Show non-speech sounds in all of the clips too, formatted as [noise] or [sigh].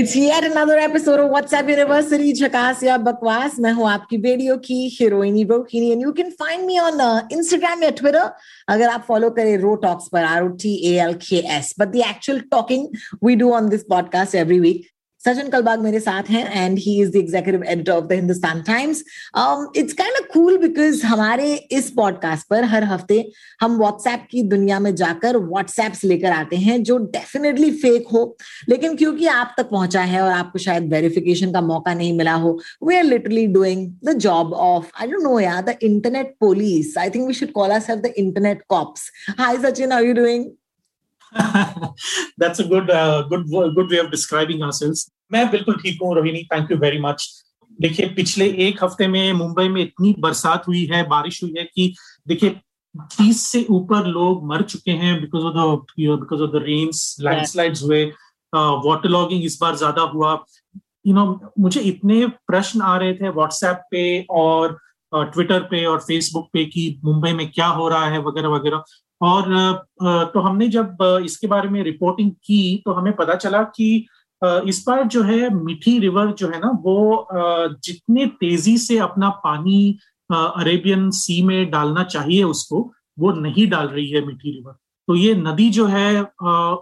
it's yet another episode of WhatsApp University. झकास या बकवास मैं हूँ आपकी रेडियो की हीरोइनी Rohini and you can find me on Instagram या ट्विटर अगर आप फॉलो करें रो टॉक्स पर R O T A L K S but the actual talking we do on this podcast every week Sachin Kalbag मेरे साथ हैं and he is the executive editor of the Hindustan Times it's kind of cool because हमारे इस podcast पर हर हफ़्ते हम WhatsApp की दुनिया में जाकर व्हाट्सएप्स लेकर आते हैं जो डेफिनेटली फेक हो लेकिन क्योंकि आप तक पहुँचा है और आपको शायद वेरिफिकेशन का मौका नहीं मिला हो we are literally doing the job of I don't know यार the internet police I think we should call us the internet cops hi Sachin are you doing That's a good uh, good good way of describing ourselves. मैं बिल्कुल ठीक हूँ Rohini thank you very much देखिए पिछले एक हफ़्ते में मुंबई में इतनी बरसात हुई है बारिश हुई है कि देखिए तीस से ऊपर लोग मर चुके हैं because of the because of the rains landslides हुए वाटर uh, लॉगिंग इस बार ज़्यादा हुआ। यू you नो know, मुझे इतने प्रश्न आ रहे थे व्हाट्सएप पे और ट्विटर uh, पे और फेसबुक पे कि मुंबई में क्या हो रहा है वगैरह वगैरह। और तो हमने जब इसके बारे में रिपोर्टिंग की तो हमें पता चला कि इस बार जो है, मिठी रिवर जो है ना, वो जितने तेज़ी से अपना पानी अरेबियन सी में डालना चाहिए उसको, वो नहीं डाल रही है मिठी रिवर। तो ये नदी जो है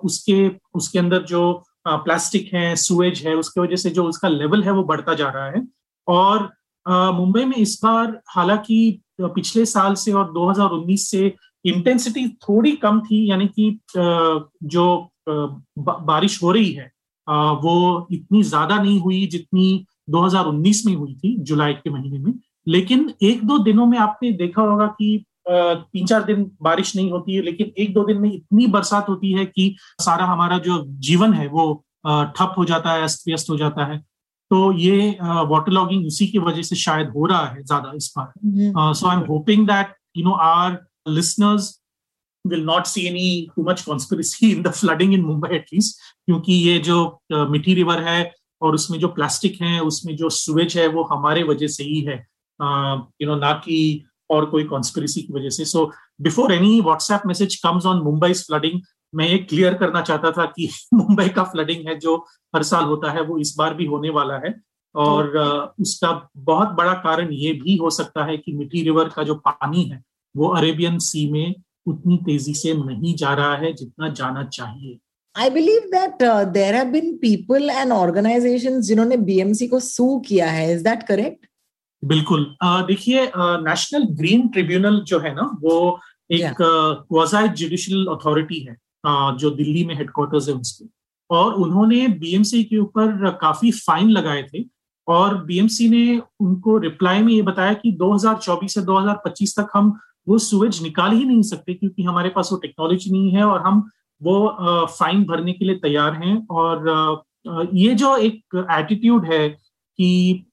उसके उसके अंदर जो प्लास्टिक है सुएज है, उसकी वजह से जो उसका लेवल है वो बढ़ता जा रहा है। और मुंबई में इस बार हालाँकि, पिछले साल से और 2019 से इंटेंसिटी थोड़ी कम थी, यानी कि जो बारिश हो रही है वो इतनी ज़्यादा नहीं हुई जितनी 2019 में हुई थी जुलाई के महीने में। लेकिन एक दो दिनों में आपने देखा होगा कि तीन चार दिन बारिश नहीं होती है लेकिन एक दो दिन में इतनी बरसात होती है कि सारा हमारा जो जीवन है वो ठप हो जाता है अस्त व्यस्त हो जाता है। तो ये वाटर लॉगिंग उसी की वजह से शायद हो रहा है ज़्यादा इस बार। So I am hoping that you know our listeners not see any too much conspiracy in the flooding in Mumbai, at least, क्योंकि ये जो मिठी रिवर है और उसमें जो प्लास्टिक है, उसमें जो सुवेज है, वो हमारे वजह से ही है। यू नो ना कि और कोई कॉन्स्पिरसी की वजह से। So before any WhatsApp message comes on Mumbai flooding मैं ये क्लियर करना चाहता था कि [laughs] मुंबई का फ्लडिंग है, जो हर साल होता है, वो इस बार भी होने वाला है। और उसका बहुत बड़ा कारण ये भी हो सकता है कि मिठी रिवर का जो पानी है, वो अरेबियन सी में उतनी तेज़ी से नहीं जा रहा है जितना जाना चाहिए। I believe that there have been people and organization जिन्होंने बीएमसी को सू किया है। इज़ दैट करेक्ट बिल्कुल। देखिए नेशनल ग्रीन ट्रिब्यूनल जो है ना वो एक क्वाजाइड जुडिशियल अथॉरिटी है uh, जो दिल्ली में हेडक्वार्टर्स है उसके। और उन्होंने बीएमसी के ऊपर काफ़ी फाइन लगाए थे और बीएमसी ने उनको रिप्लाई में ये बताया कि 2024 से 2025 तक हम वो सुवेज निकाल ही नहीं सकते क्योंकि हमारे पास वो टेक्नोलॉजी नहीं है और हम वो फाइन भरने के लिए तैयार हैं और ये जो एक एटीट्यूड है कि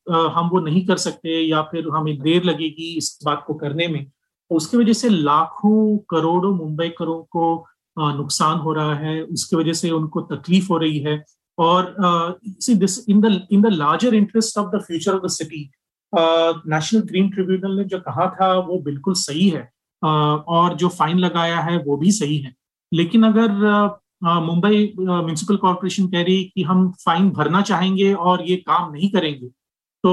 हम वो नहीं कर सकते या फिर हमें देर लगेगी इस बात को करने में, उसकी वजह से लाखों करोड़ों मुंबई करों को नुकसान हो रहा है, उसकी वजह से उनको तकलीफ़ हो रही है और in the in the larger interest of the future of the city National Green Tribunal ने जो कहा था वो बिल्कुल सही है। और जो फाइन लगाया है वो भी सही है। लेकिन अगर मुंबई म्यूनिसिपल कॉरपोरेशन कह रही कि हम फाइन भरना चाहेंगे और ये काम नहीं करेंगे तो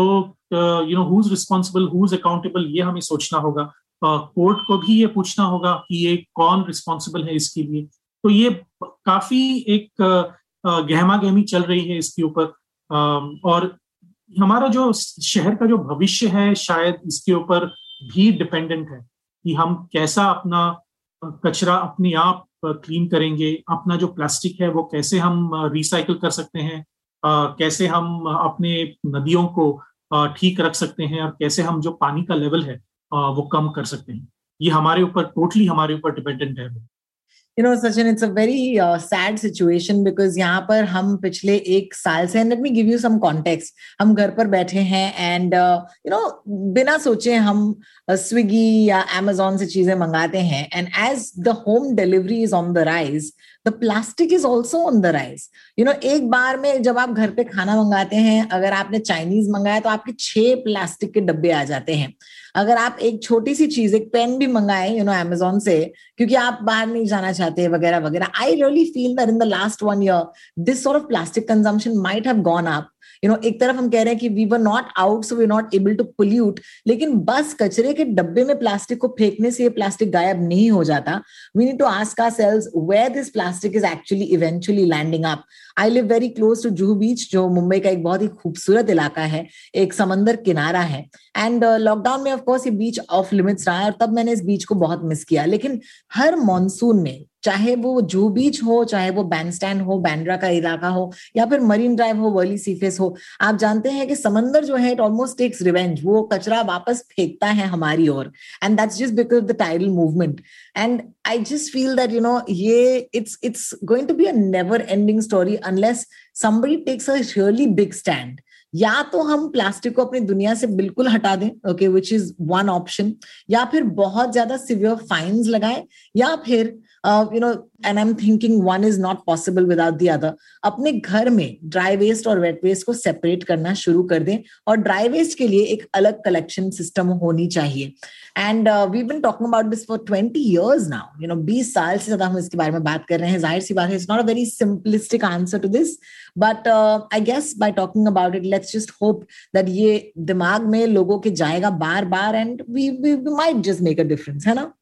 you know who's responsible who's accountable ये हमें सोचना होगा। कोर्ट uh, को भी ये पूछना होगा कि ये कौन रिस्पॉन्सिबल है इसके लिए। तो ये काफ़ी एक uh, गहमा गहमी चल रही है इसके ऊपर। uh, और हमारा जो शहर का जो भविष्य है, शायद इसके ऊपर भी डिपेंडेंट है कि हम कैसा अपना कचरा अपने आप क्लीन करेंगे, अपना जो प्लास्टिक है वो कैसे हम रिसाइकल कर सकते हैं कैसे हम अपने नदियों को ठीक रख सकते हैं और कैसे हम जो पानी का लेवल है वो कम कर सकते हैं। ये हमारे ऊपर टोटली हमारे ऊपर डिपेंडेंट है you know Sachin it's a very sad situation because यहाँ पर हम पिछले एक साल से let me give you some context हम घर पर बैठे हैं एंड यू नो बिना सोचे हम स्विगी uh, या अमेजोन से चीज़ें मंगाते हैं and as the home delivery is on the rise the plastic is also on the rise you know एक बार में जब आप घर पे खाना मंगाते हैं अगर आपने चाइनीज़ मंगाया तो आपके छह प्लास्टिक के डब्बे आ जाते हैं। अगर आप एक छोटी सी चीज़, एक पेन भी मंगाए यू नो एमेजोन से, क्योंकि आप बाहर नहीं जाना चाहते, वगैरह वगैरह I really feel that in the last one year this sort of plastic consumption might have gone up you know एक तरफ़ हम कह रहे हैं कि we were not out so we not able to pollute लेकिन बस कचरे के डब्बे में प्लास्टिक को फेंकने से ये प्लास्टिक गायब नहीं हो जाता। We need to ask ourselves where this plastic is actually eventually landing up I live very close to Juhu beach जो मुंबई का एक बहुत ही खूबसूरत इलाका है एक समंदर किनारा है। एंड लॉकडाउन uh, में ऑफकोर्स ये बीच ऑफ़ लिमिट्स रहा है और तब मैंने इस बीच को बहुत मिस किया। लेकिन हर मानसून में चाहे वो जू बीच हो, चाहे वो बैंड स्टैंड हो बैंड्रा का इलाका हो, या फिर मरीन ड्राइव हो वर्ली सीफेस हो, आप जानते हैं कि समंदर जो है इट ऑलमोस्ट टेक्स रिवेंज वो कचरा वापस फेंकता है हमारी ओर. And that's just because the tidal movement and I just feel that you know ये it's it's going to be a never ending story unless somebody takes a really big stand या तो हम प्लास्टिक को अपनी दुनिया से बिल्कुल हटा दें okay which is one option या फिर बहुत ज़्यादा सिवियर फाइन्स लगाएँ, या फिर you know and I am thinking one is not possible without the other अपने घर में ड्राई वेस्ट और वेट वेस्ट को सेपरेट करना शुरू कर दें और ड्राई वेस्ट के लिए एक अलग कलेक्शन सिस्टम होनी चाहिए। And we been talking about this for twenty years now you know बीस साल से ज़्यादा हम इसके बारे में बात कर रहे हैं। ज़ाहिर सी बात है it's not a very simplistic answer to this but I guess by talking about it let's just hope that ये दिमाग में लोगों के जाएगा बार बार and we might just make a difference है ना?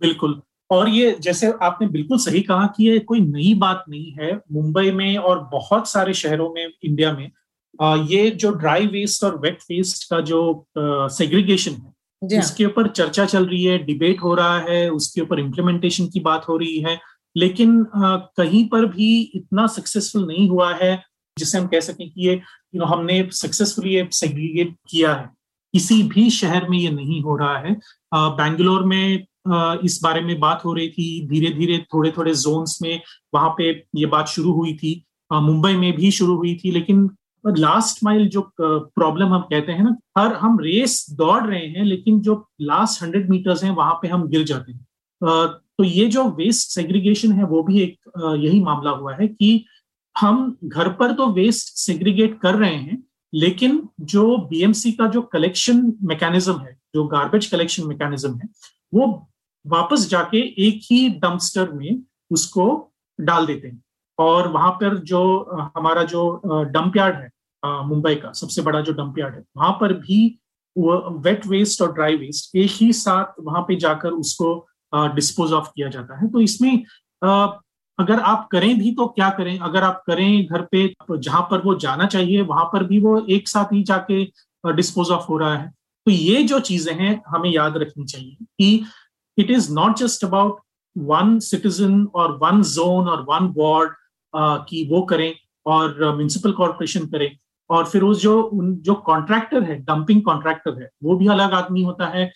बिल्कुल। और ये जैसे आपने बिल्कुल सही कहा कि ये कोई नई बात नहीं है मुंबई में और बहुत सारे शहरों में इंडिया में ये जो ड्राई वेस्ट और वेट वेस्ट का जो सेग्रीगेशन है हाँ। उसके ऊपर चर्चा चल रही है डिबेट हो रहा है उसके ऊपर इम्प्लीमेंटेशन की बात हो रही है लेकिन आ, कहीं पर भी इतना सक्सेसफुल नहीं हुआ है जिसे हम कह सकें कि ये यू नो हमने सक्सेसफुली ये सेग्रीगेट किया है किसी भी शहर में ये नहीं हो रहा है बैंगलोर में इस बारे में बात हो रही थी। धीरे धीरे थोड़े थोड़े जोन्स में वहाँ पे ये बात शुरू हुई थी। मुंबई में भी शुरू हुई थी, लेकिन लास्ट माइल जो प्रॉब्लम हम कहते हैं ना, हर हम रेस दौड़ रहे हैं, लेकिन जो लास्ट हंड्रेड मीटर्स हैं, वहाँ पे हम गिर जाते हैं। तो ये जो वेस्ट सेग्रीगेशन है, वो भी एक यही मामला हुआ है कि हम घर पर तो वेस्ट सेग्रीगेट कर रहे हैं, लेकिन जो बीएमसी का जो कलेक्शन मैकेनिज्म है, जो गार्बेज कलेक्शन मैकेनिज्म है, वो वापस जाके एक ही डंपस्टर में उसको डाल देते हैं। और वहाँ पर जो हमारा जो डंप यार्ड है मुंबई का, सबसे बड़ा जो डंप यार्ड है, वहाँ पर भी वेट वेस्ट और ड्राई वेस्ट एक ही साथ वहाँ पे जाकर उसको डिस्पोज ऑफ़ किया जाता है। तो इसमें अगर आप करें भी तो क्या करें? अगर आप करें घर पे, जहाँ पर वो जाना चाहिए, वहाँ पर भी वो एक साथ ही जाके डिस्पोज ऑफ़ हो रहा है। तो ये जो चीज़ें हैं, हमें याद रखनी चाहिए कि it is not just about one citizen or one or one ward uh, कि वो करें और म्यूनिसिपल कॉरपोरेशन करे और फिर उस जो उन जो कॉन्ट्रैक्टर है डंपिंग कॉन्ट्रैक्टर है वो भी अलग आदमी होता है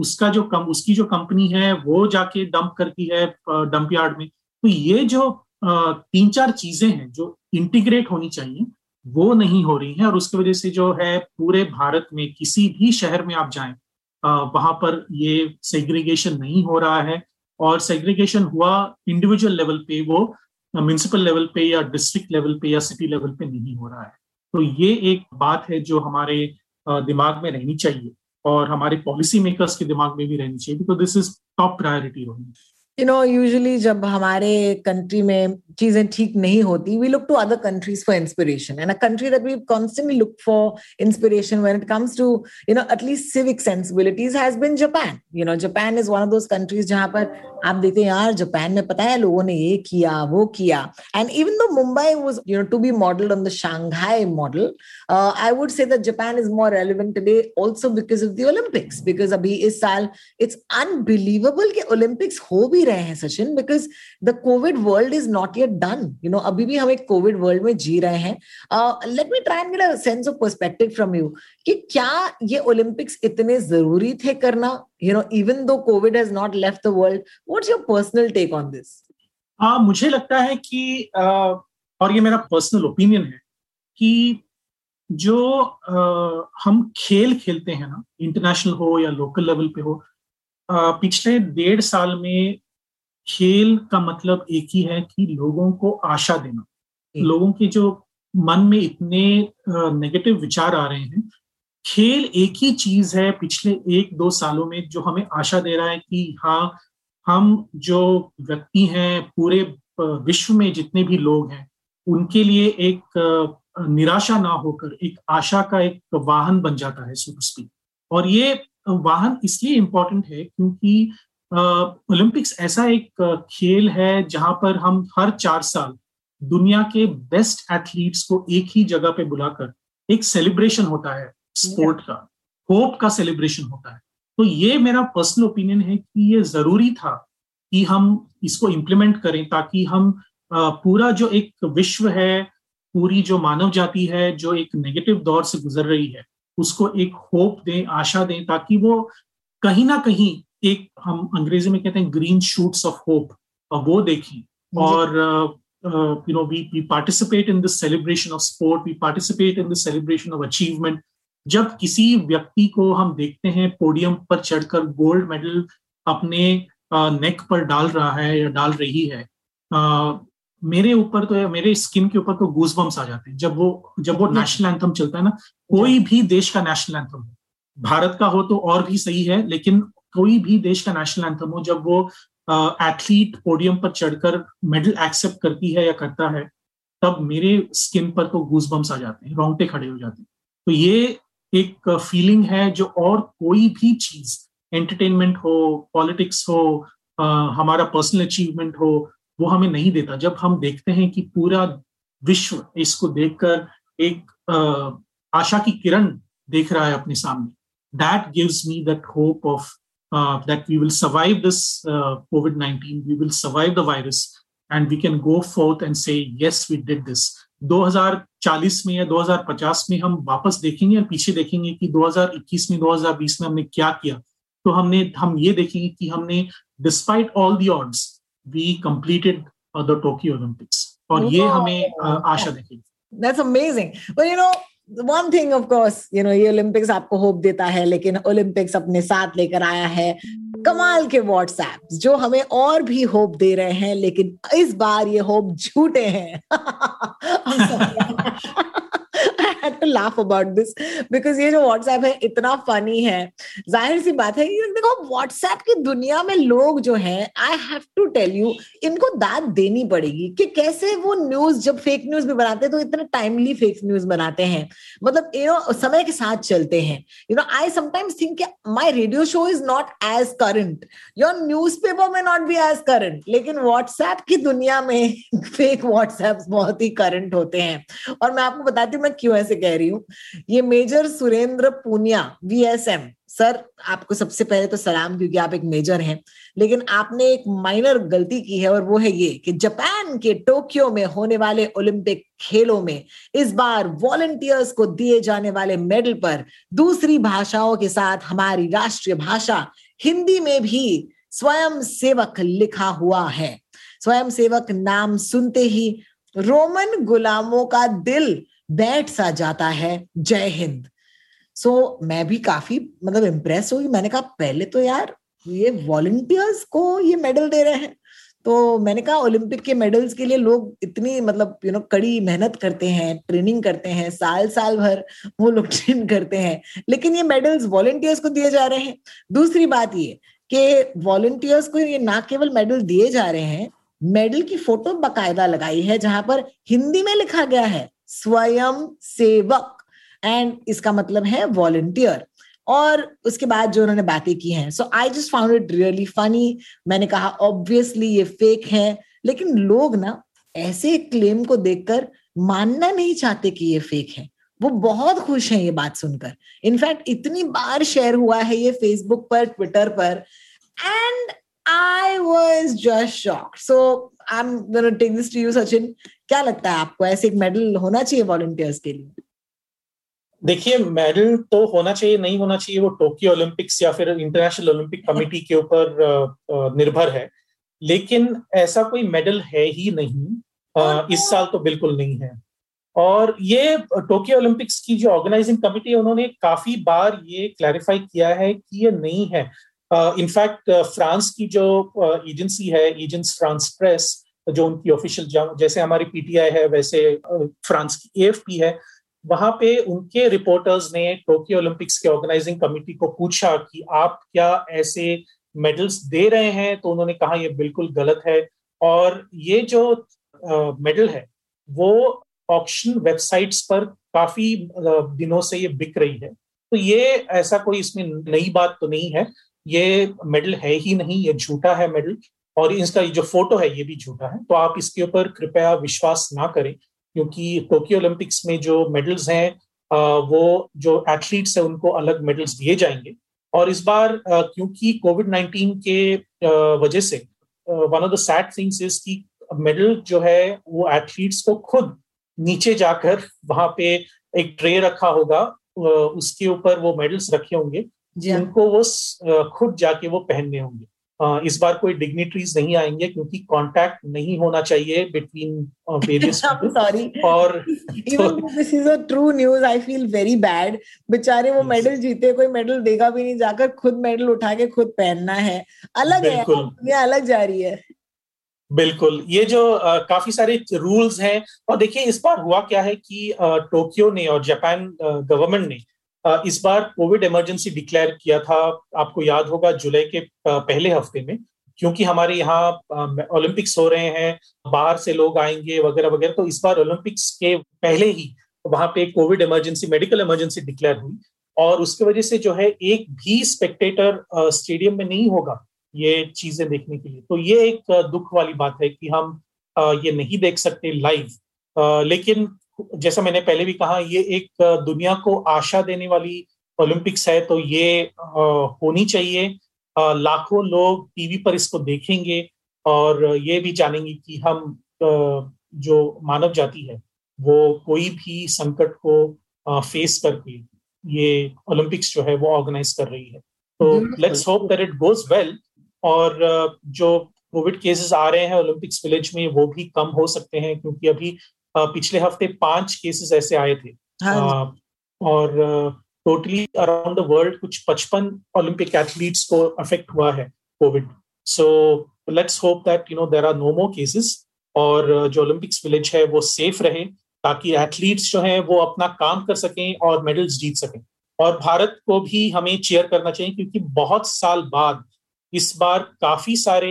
उसका जो कम उसकी जो कंपनी है वो जाके डंप करती है डंप यार्ड में तो ये जो तीन चार चीज़ें हैं जो इंटीग्रेट होनी चाहिए वो नहीं हो रही हैं और उसकी वजह से जो है पूरे भारत में किसी भी शहर में आप जाएँ वहाँ पर ये सेग्रीगेशन नहीं हो रहा है और सेग्रीगेशन हुआ इंडिविजुअल लेवल पे, वो म्यूनिसिपल लेवल पे या डिस्ट्रिक्ट लेवल पे या सिटी लेवल पे नहीं हो रहा है। तो ये एक बात है जो हमारे दिमाग में रहनी चाहिए और हमारे पॉलिसी मेकर्स के दिमाग में भी रहनी चाहिए because this is top priority Rohini you know usually जब हमारे कंट्री में चीज़ें ठीक नहीं होती we look to other countries for inspiration and a country that we constantly look for inspiration when it comes to you know at least civic sensibilities has been Japan you know Japan is one of those countries जहाँ पर आप देखते हैं, यार Japan में पता है लोगों ने ये किया, वो किया. And even though Mumbai was you know to be modelled on the Shanghai model I would say that Japan is more relevant today also because of the Olympics because अभी इस साल इट्स अनबिलीवेबल कि Olympics हो भी रहे हैं Sachin because the Covid world is not yet done you know अभी भी हम एक कोविड वर्ल्ड में जी रहे हैं। Let me try and sense of perspective from you कि क्या ये ओलंपिक्स इतने ज़रूरी थे करना? You know even though Covid has not left the world what's your personal take on this मुझे लगता है कि uh, और ये मेरा पर्सनल ओपिनियन है कि जो आ, हम खेल खेलते हैं ना इंटरनेशनल हो या लोकल लेवल पे हो आ, पिछले डेढ़ साल में खेल का मतलब एक ही है कि लोगों को आशा देना। लोगों के जो मन में इतने नेगेटिव विचार आ रहे हैं खेल एक ही चीज़ है पिछले एक दो सालों में जो हमें आशा दे रहा है कि हाँ हम जो व्यक्ति हैं पूरे विश्व में जितने भी लोग हैं उनके लिए एक निराशा ना होकर एक आशा का एक वाहन बन जाता है सो और ये वाहन इसलिए इम्पोर्टेंट है क्योंकि ओलंपिक्स ऐसा एक खेल है जहाँ पर हम हर चार साल दुनिया के बेस्ट एथलीट्स को एक ही जगह पे बुलाकर एक सेलिब्रेशन होता है स्पोर्ट का होप का सेलिब्रेशन होता है। तो ये मेरा पर्सनल ओपिनियन है कि ये ज़रूरी था कि हम इसको इम्प्लीमेंट करें ताकि हम पूरा जो एक विश्व है, पूरी जो मानव जाति है, जो एक नेगेटिव दौर से गुजर रही है, उसको एक होप दें, आशा दें ताकि वो कहीं ना कहीं एक हम अंग्रेज़ी में कहते हैं ग्रीन शूट्स ऑफ़ होप वो देखें। और you know we we participate in this celebration of sport we participate in this celebration of achievement जब किसी व्यक्ति को हम देखते हैं पोडियम पर चढ़कर गोल्ड मेडल अपने नेक पर डाल रहा है या डाल रही है मेरे ऊपर तो मेरे स्किन के ऊपर तो गूज बम्स आ जाते हैं। जब वो जब वो नेशनल एंथम चलता है ना कोई भी देश का नेशनल एंथम भारत का हो तो और भी सही है लेकिन कोई भी देश का नेशनल एंथम हो जब वो एथलीट पोडियम पर चढ़कर मेडल एक्सेप्ट करती है या करता है तब मेरे स्किन पर तो गूज बम्स आ जाते हैं रोंगटे खड़े हो जाते हैं। तो ये एक फीलिंग है जो और कोई भी चीज़ एंटरटेनमेंट हो पॉलिटिक्स हो आ, हमारा पर्सनल अचीवमेंट हो वो हमें नहीं देता। जब हम देखते हैं कि पूरा विश्व इसको देखकर एक आ, आशा की किरण देख रहा है अपने सामने that gives me that hope of that we will survive this Covid nineteen we will survive the virus and we can go forth and say yes we did this 2040 में या 2050 में हम वापस देखेंगे और पीछे देखेंगे कि 2021 में 2020 में हमने क्या किया तो हमने हम ये देखेंगे कि हमने despite all the odds we completed the Tokyo Olympics और ये हमें uh, आशा देखेगी। That's amazing. But you know, one thing of course you know ये ओलंपिक्स आपको होप देता है, लेकिन ओलंपिक्स अपने साथ लेकर आया है। कमाल के व्हाट्सएप जो हमें और भी होप दे रहे हैं, लेकिन इस बार ये होप झूठे हैं। [laughs] [laughs] to laugh about this because ये जो व्हाट्सएप है, इतना फनी है। ज़ाहिर सी बात है देखो व्हाट्सएप की दुनिया में लोग जो हैं I have to tell you इनको दाद देनी पड़ेगी कि कैसे वो न्यूज़ जब फेक न्यूज़ भी बनाते हैं तो इतने टाइमली फेक न्यूज़ बनाते हैं। मतलब यू नो समय के साथ चलते हैं। You know I sometimes think my radio show is not as current your newspaper में नॉट बी एज करंट लेकिन व्हाट्सएप की दुनिया में [laughs] फेक व्हाट्सएप बहुत ही करंट होते हैं। और मैं आपको बताती हूँ, मैं क्यों ऐसे कह रही हूँ। ये Major Surendra Poonia VSM sir, आपको सबसे पहले तो सलाम, क्योंकि आप एक मेजर हैं। लेकिन आपने एक माइनर गलती की है, और वो है ये कि जापान के टोक्यो में होने वाले ओलंपिक खेलों में इस बार वॉलंटियर्स को दिए जाने वाले मेडल पर दूसरी भाषाओं के साथ हमारी राष्ट्रीय भाषा हिंदी में भी स्वयं सेवक लिखा हुआ है। स्वयं सेवक नाम सुनते ही रोमन गुलामों का दिल बैठ सा जाता है जय हिंद। सो so, मैं भी काफ़ी मतलब इम्प्रेस हुई मैंने कहा पहले तो यार ये वॉलंटियर्स को ये मेडल दे रहे हैं। तो मैंने कहा ओलंपिक के मेडल्स के लिए लोग इतनी मतलब यू नो कड़ी मेहनत करते हैं ट्रेनिंग करते हैं साल साल भर वो लोग ट्रेन करते हैं। लेकिन ये मेडल्स वॉलंटियर्स को दिए जा रहे हैं। दूसरी बात ये कि वॉलंटियर्स को ये ना केवल मेडल दिए जा रहे हैं मेडल की फ़ोटो बकायदा लगाई है जहाँ पर हिंदी में लिखा गया है। स्वयं सेवक एंड इसका मतलब है वॉलंटियर और उसके बाद जो उन्होंने बातें की हैं so I just found it really funny मैंने कहा ऑब्वियसली ये फेक है लेकिन लोग ना ऐसे क्लेम को देखकर मानना नहीं चाहते कि ये फेक है वो बहुत खुश हैं ये बात सुनकर इनफैक्ट इतनी बार शेयर हुआ है ये फेसबुक पर ट्विटर पर and I was shocked. So I'm going to take this to you, Sachin. क्या लगता है आपको? ऐसे एक मेडल होना चाहिए वॉलंटियर्स के लिए? देखिए मेडल तो होना चाहिए नहीं होना चाहिए वो टोक्यो ओलंपिक्स या फिर इंटरनेशनल ओलंपिक कमेटी के ऊपर निर्भर है। लेकिन ऐसा कोई मेडल है ही नहीं इस साल तो बिल्कुल नहीं है। और ये टोक्यो ओलंपिक्स की जो ऑर्गेनाइजिंग कमेटी है उन्होंने काफ़ी बार ये क्लैरिफाई किया है कि ये नहीं है। इनफैक्ट फ्रांस की जो एजेंसी है एजेंस फ्रांस प्रेस जो उनकी ऑफिशियल जैसे हमारी पीटीआई है, वैसे फ्रांस की एएफपी है, वहाँ पे उनके रिपोर्टर्स ने टोक्यो ओलंपिक्स के ऑर्गेनाइजिंग कमेटी को पूछा कि आप क्या ऐसे मेडल्स दे रहे हैं? तो उन्होंने कहा, ये बिल्कुल गलत है। और ये जो मेडल है, वो ऑक्शन वेबसाइट्स पर काफ़ी दिनों से ये बिक रही है। तो ये ऐसा कोई इसमें नई बात तो नहीं है। ये मेडल है ही नहीं, ये झूठा है मेडल और इसका जो फ़ोटो है ये भी झूठा है। तो आप इसके ऊपर कृपया विश्वास ना करें क्योंकि टोक्यो ओलंपिक्स में जो मेडल्स हैं वो जो एथलीट्स हैं उनको अलग मेडल्स दिए जाएँगे। और इस बार क्योंकि कोविड नाइन्टीन के वजह से one of the sad things is की मेडल जो है वो एथलीट्स को खुद नीचे जाकर वहाँ पे एक ट्रे रखा होगा उसके ऊपर वो मेडल्स रखे होंगे। उनको वो खुद जाके वो पहनने होंगे। इस बार कोई डिग्निटरीज नहीं आएँगे क्योंकि कांटेक्ट नहीं होना चाहिए बिटवीन वेरियस सॉरी और this is a true news I feel very bad बेचारे वो मेडल जीते कोई मेडल देगा भी नहीं जाकर खुद मेडल उठा के खुद पहनना है। अलग है ये अलग जा रही है। बिल्कुल। ये जो आ, काफ़ी सारे रूल्स हैं और देखिए इस बार हुआ क्या है कि टोक्यो ने और जापान गवर्नमेंट ने इस बार कोविड इमरजेंसी डिक्लेयर किया था, आपको याद होगा जुलाई के पहले हफ़्ते में, क्योंकि हमारे यहाँ ओलंपिक्स हो रहे हैं, बाहर से लोग आएँगे वगैरह वगैरह तो इस बार ओलंपिक्स के पहले ही वहाँ पे Covid emergency, medical emergency declare हुई। और उसके वजह से जो है, एक भी स्पेक्टेटर स्टेडियम में नहीं होगा ये चीज़ें देखने के लिए। तो ये एक दुख वाली बात है कि हम ये नहीं देख सकते लाइव। लेकिन जैसा मैंने पहले भी कहा ये एक दुनिया को आशा देने वाली ओलंपिक्स है तो ये होनी चाहिए। लाखों लोग टीवी पर इसको देखेंगे और ये भी जानेंगे कि हम जो मानव जाति है वो कोई भी संकट को फेस करके ये ओलंपिक्स जो है वो ऑर्गेनाइज कर रही है। तो let's hope that it goes well और जो कोविड केसेस आ रहे हैं ओलंपिक्स विलेज में वो भी कम हो सकते हैं क्योंकि अभी पिछले हफ़्ते पाँच केसेस ऐसे आए थे। हाँ और टोटली अराउंड द वर्ल्ड कुछ पचपन ओलंपिक एथलीट्स को अफेक्ट हुआ है Covid so let's hope that you know there are no more cases और जो ओलंपिक्स विलेज है वो सेफ़ रहे ताकि एथलीट्स जो है वो अपना काम कर सकें और मेडल्स जीत सकें। और भारत को भी हमें चेयर करना चाहिए क्योंकि बहुत साल बाद इस बार काफ़ी सारे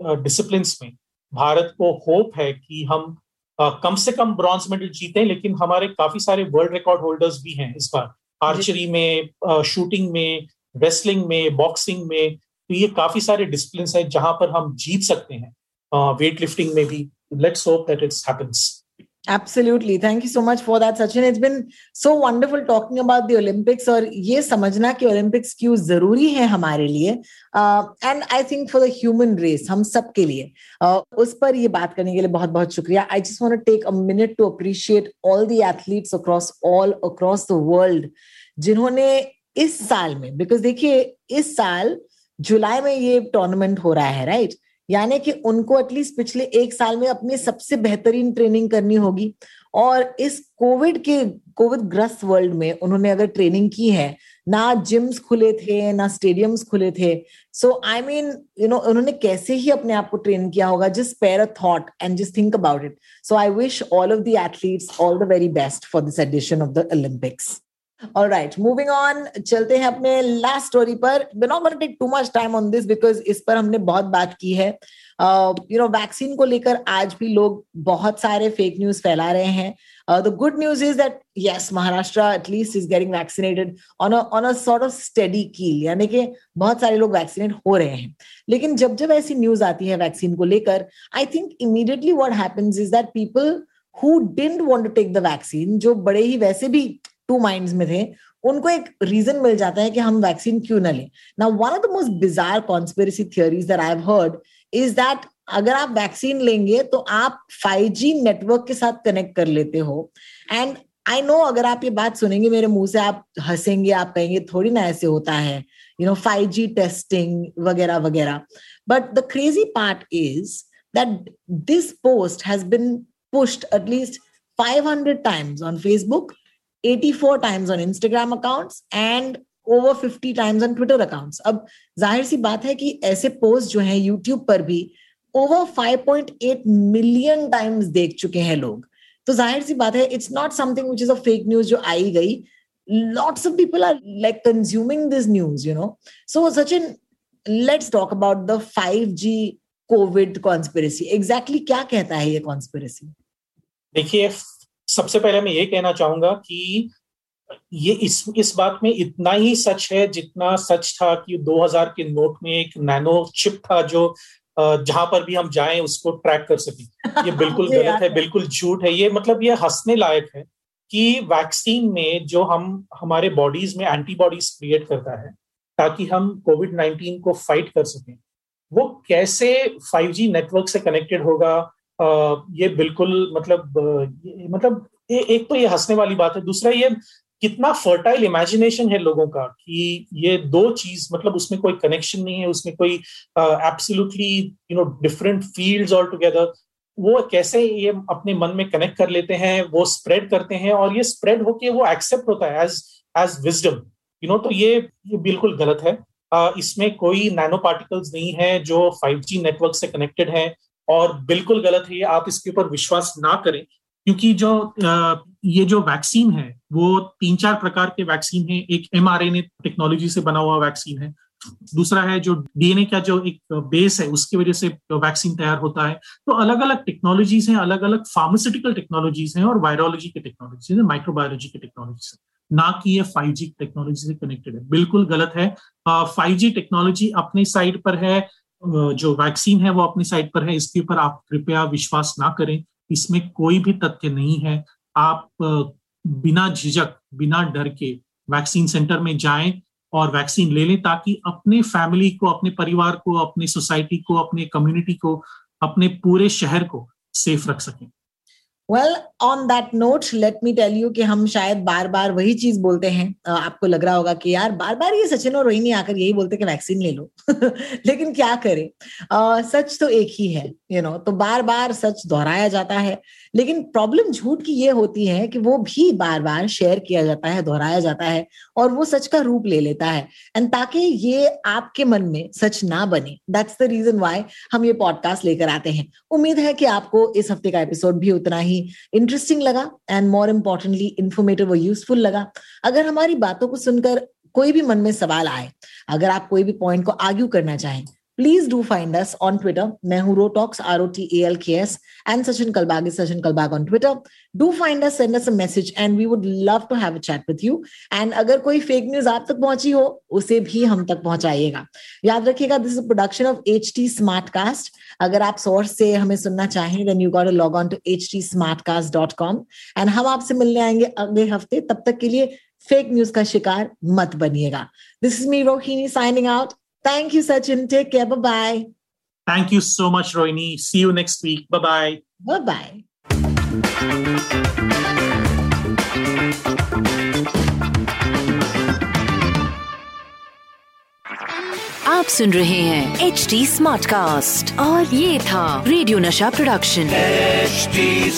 डिसिप्लिन में भारत को होप है कि हम कम से कम ब्रॉन्ज मेडल जीते हैं लेकिन हमारे काफ़ी सारे वर्ल्ड रिकॉर्ड होल्डर्स भी हैं इस बार। आर्चरी में शूटिंग में रेसलिंग में बॉक्सिंग में तो ये काफ़ी सारे डिसिप्लिन है जहाँ पर हम जीत सकते हैं वेट लिफ्टिंग में भी। Let's hope that it's happens Absolutely. Thank you so much for that, Sachin. It's been so wonderful talking about the Olympics और ये समझना कि Olympics क्यों ज़रूरी है हमारे लिए and I think for the human race हम सब के लिए uh, उस पर ये बात करने के लिए बहुत बहुत शुक्रिया I just want to take a minute to appreciate all the athletes across all across the world जिन्होंने इस साल में बिकॉज़ देखिए इस साल जुलाई में ये टूर्नामेंट हो रहा है राइट right? यानी कि उनको एटलीस्ट पिछले एक साल में अपनी सबसे बेहतरीन ट्रेनिंग करनी होगी। और इस कोविड के कोविड ग्रस्त वर्ल्ड में उन्होंने अगर ट्रेनिंग की है, ना जिम्स खुले थे, ना स्टेडियम्स खुले थे so I mean you know उन्होंने कैसे ही अपने आप को ट्रेन किया होगा just spare a thought and just think about it so I wish all of the athletes all the very best for this edition of the Olympics All right, moving on. चलते हैं अपने last story पर। Take too much time on this because इस पर हमने बहुत बात की है। यू नो वैक्सीन को लेकर आज भी लोग बहुत सारे फेक न्यूज़ फैला रहे हैं। The good news is that yes Maharashtra at least is getting vaccinated on on a sort of steady keel यानी कि बहुत सारे लोग वैक्सीनेट हो रहे हैं। लेकिन जब जब ऐसी न्यूज़ आती है वैक्सीन को लेकर I think immediately what happens is that people who didn't want to take the vaccine जो बड़े ही वैसे भी टू माइंड्स में थे, उनको एक रीजन मिल जाता है कि हम वैक्सीन क्यों ना लें। ना one of the most bizarre conspiracy theories that I have heard is that अगर आप वैक्सीन लेंगे तो आप 5G नेटवर्क के साथ कनेक्ट कर लेते हो। एंड आई नो अगर आप ये बात सुनेंगे, मेरे मुँह से आप हंसेंगे, आप कहेंगे, थोड़ी ना ऐसे होता है यू नो 5G टेस्टिंग वगैरह वगैरह। But the crazy part is that this post has been pushed at least 500 times on Facebook 84 times on Instagram accounts and over 50 times on Twitter accounts अब ज़ाहिर सी बात है कि ऐसे पोस्ट जो हैं यूट्यूब पर भी ओवर 5.8 मिलियन टाइम्स देख चुके हैं लोग। तो ज़ाहिर सी बात है it's not something which is a fake news जो आई गई। Lots of people are like consuming this news you know so Sachin let's talk about the 5G Covid conspiracy exactly क्या कहता है ये कॉन्स्पिरसी देखिए सबसे पहले मैं ये कहना चाहूँगा कि ये इस इस बात में इतना ही सच है जितना सच था कि 2000 के नोट में एक नैनो चिप था जो जहाँ पर भी हम जाएँ उसको ट्रैक कर सकें। ये बिल्कुल [laughs] गलत है बिल्कुल झूठ है। ये मतलब ये हंसने लायक है कि वैक्सीन में जो हम हमारे बॉडीज में एंटीबॉडीज क्रिएट करता है ताकि हम कोविड नाइन्टीन को फाइट कर सकें वो कैसे 5G नेटवर्क से कनेक्टेड होगा ये बिल्कुल मतलब मतलब ये, एक तो ये हंसने वाली बात है। दूसरा ये कितना फर्टाइल इमेजिनेशन है लोगों का कि ये दो चीज़ मतलब उसमें कोई कनेक्शन नहीं है उसमें कोई absolutely you know different fields all together वो कैसे ये अपने मन में कनेक्ट कर लेते हैं वो स्प्रेड करते हैं और ये स्प्रेड होके वो एक्सेप्ट होता है as as wisdom you know तो ये ये बिल्कुल गलत है। इसमें कोई नैनो पार्टिकल्स नहीं है जो 5G नेटवर्क से कनेक्टेड है। और बिल्कुल गलत है, आप इसके ऊपर विश्वास ना करें, क्योंकि जो ये जो वैक्सीन है, वो तीन चार प्रकार के वैक्सीन है, एक एम टेक्नोलॉजी से बना हुआ वैक्सीन है, दूसरा है जो डीएनए का जो एक बेस है, उसकी वजह से वैक्सीन तैयार होता है तो अलग अलग टेक्नोलॉजीज़ हैं अलग अलग फार्मास्यूटिकल टेक्नोलॉजीज़ हैं और वायरोलॉजी के टेक्नोलॉजीज़ है माइक्रोबायोलॉजी की टेक्नोलॉजी है, ना कि ये 5G टेक्नोलॉजी से कनेक्टेड है, बिल्कुल गलत है फाइव टेक्नोलॉजी अपने साइड पर है जो वैक्सीन है वो अपनी साइड पर है, इसके ऊपर आप कृपया विश्वास ना करें। इसमें कोई भी तथ्य नहीं है। आप बिना झिझक, बिना डर के वैक्सीन सेंटर में जाएँ और वैक्सीन ले लें ताकि अपने फैमिली को, अपने परिवार को, अपने सोसाइटी को, अपने कम्युनिटी को, अपने पूरे शहर को सेफ़ रख सकें। Well on that note let me tell you कि हम शायद बार बार वही चीज़ बोलते हैं। आपको लग रहा होगा कि यार बार बार ये सचिन और रोहिणी आकर यही बोलते कि वैक्सीन ले लो। [laughs] लेकिन क्या करें? uh, सच तो एक ही है यू you नो know, तो बार बार सच दोहराया जाता है। लेकिन प्रॉब्लम झूठ की ये होती है कि वो भी बार बार शेयर किया जाता है दोहराया जाता है और वो सच का रूप ले लेता है। एंड ताकि ये आपके मन में सच ना बने। दैट्स द रीजन वाई हम ये पॉडकास्ट लेकर आते हैं। उम्मीद है कि आपको इस हफ़्ते का एपिसोड भी उतना ही इंटरेस्टिंग लगा एंड मोर इम्पोर्टेंटली इन्फॉर्मेटिव और यूजफुल लगा अगर हमारी बातों को सुनकर कोई भी मन में सवाल आए, अगर आप कोई भी पॉइंट को आर्ग्यू करना चाहें please do find us on Twitter मैं हूँ rotalks R O T L K S and Sachin Kalbag is Sachin Kalbag on Twitter do find us send us message and we would love to have a chat with you and अगर कोई fake news आप तक पहुँची हो, उसे भी हम तक पहुंचाइएगा। याद रखिएगा this is production of H T smart cast अगर आप सोर्स से हमें सुनना चाहें then you got log on to H T smart cast dot com and हम आपसे मिलने आएँगे अगले हफ़्ते. तब तक के लिए फेक न्यूज़ का शिकार मत बनिएगा। This is me Rohini signing out Thank you, Sachin. Take care. Bye bye. Thank you so much, Rohini. See you next week. Bye bye. Bye bye. आप सुन रहे हैं एच डी स्मार्ट कास्ट और ये था radio नशा production H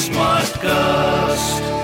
smart cast